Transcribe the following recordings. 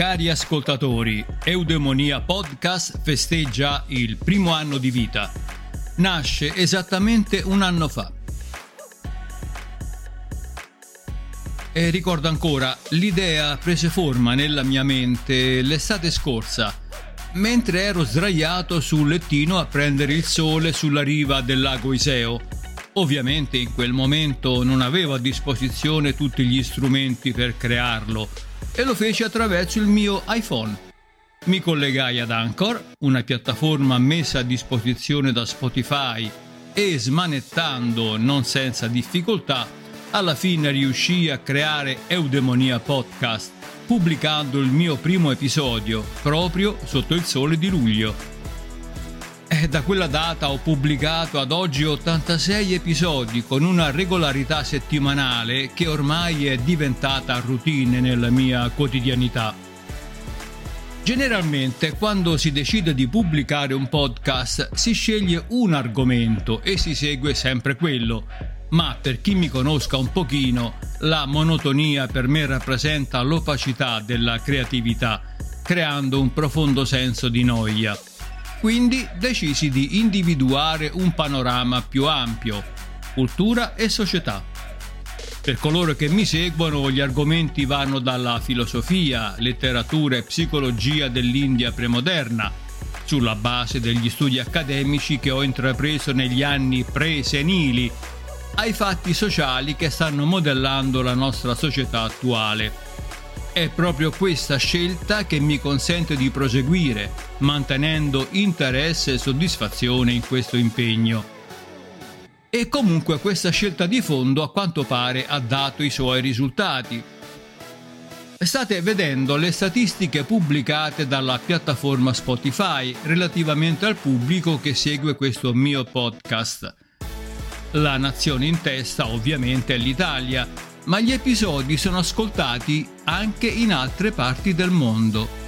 Cari ascoltatori, Eudemonia Podcast festeggia il primo anno di vita. Nasce esattamente un anno fa. E ricordo ancora, l'idea prese forma nella mia mente l'estate scorsa, mentre ero sdraiato sul lettino a prendere il sole sulla riva del lago Iseo. Ovviamente in quel momento non avevo a disposizione tutti gli strumenti per crearlo e lo feci attraverso il mio iPhone. Mi collegai ad Anchor, una piattaforma messa a disposizione da Spotify e smanettando non senza difficoltà, alla fine riuscii a creare Eudemonia Podcast pubblicando il mio primo episodio proprio sotto il sole di luglio. E da quella data ho pubblicato ad oggi 86 episodi con una regolarità settimanale che ormai è diventata routine nella mia quotidianità. Generalmente quando si decide di pubblicare un podcast si sceglie un argomento e si segue sempre quello, ma per chi mi conosca un pochino, la monotonia per me rappresenta l'opacità della creatività, creando un profondo senso di noia. Quindi decisi di individuare un panorama più ampio, cultura e società. Per coloro che mi seguono, gli argomenti vanno dalla filosofia, letteratura e psicologia dell'India premoderna, sulla base degli studi accademici che ho intrapreso negli anni pre-senili ai fatti sociali che stanno modellando la nostra società attuale. È proprio questa scelta che mi consente di proseguire, mantenendo interesse e soddisfazione in questo impegno. E comunque questa scelta di fondo a quanto pare ha dato i suoi risultati. State vedendo le statistiche pubblicate dalla piattaforma Spotify relativamente al pubblico che segue questo mio podcast. La nazione in testa ovviamente è l'Italia, ma gli episodi sono ascoltati anche in altre parti del mondo.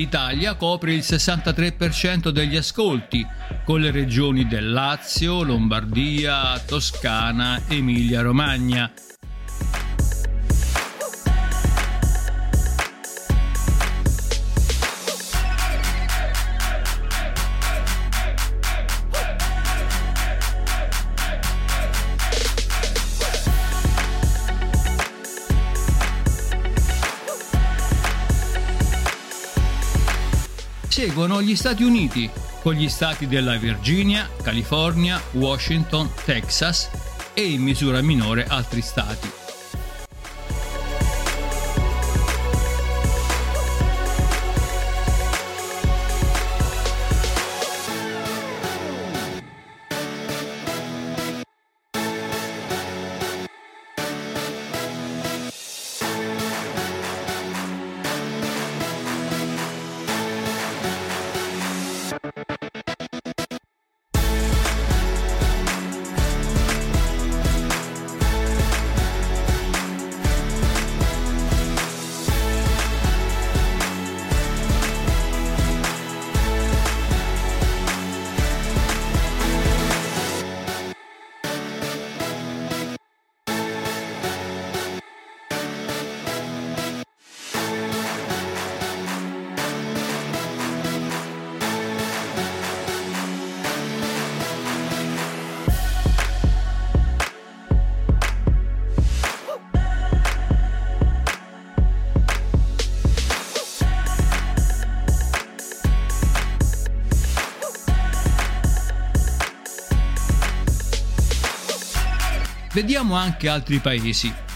L'Italia copre il 63% degli ascolti, con le regioni del Lazio, Lombardia, Toscana, Emilia-Romagna seguono gli Stati Uniti, con gli stati della Virginia, California, Washington, Texas e in misura minore altri stati. Vediamo anche altri paesi.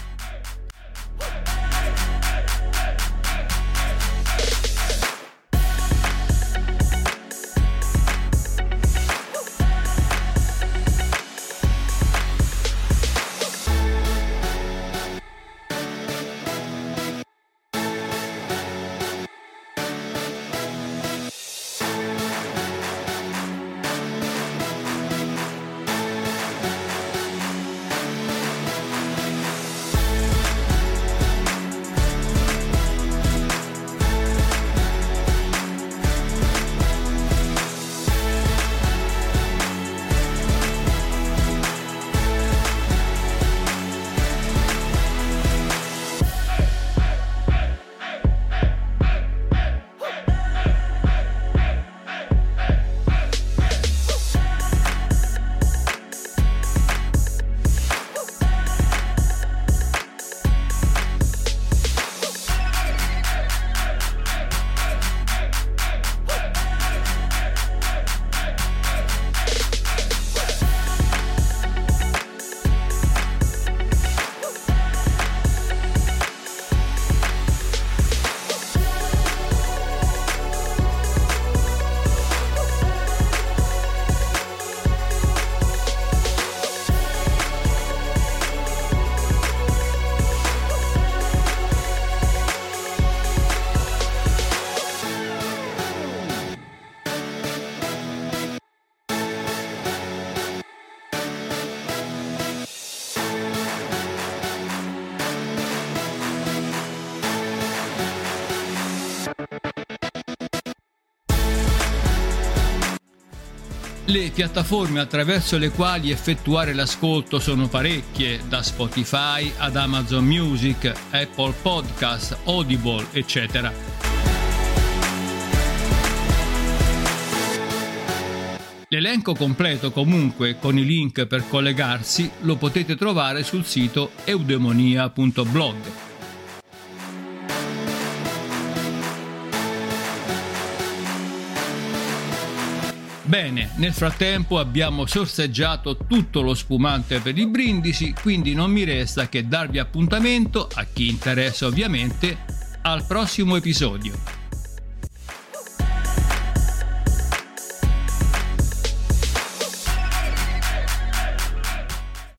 Le piattaforme attraverso le quali effettuare l'ascolto sono parecchie, da Spotify ad Amazon Music, Apple Podcast, Audible, eccetera. L'elenco completo comunque con i link per collegarsi lo potete trovare sul sito eudemonia.blog. Bene, nel frattempo abbiamo sorseggiato tutto lo spumante per i brindisi, quindi non mi resta che darvi appuntamento, a chi interessa ovviamente, al prossimo episodio.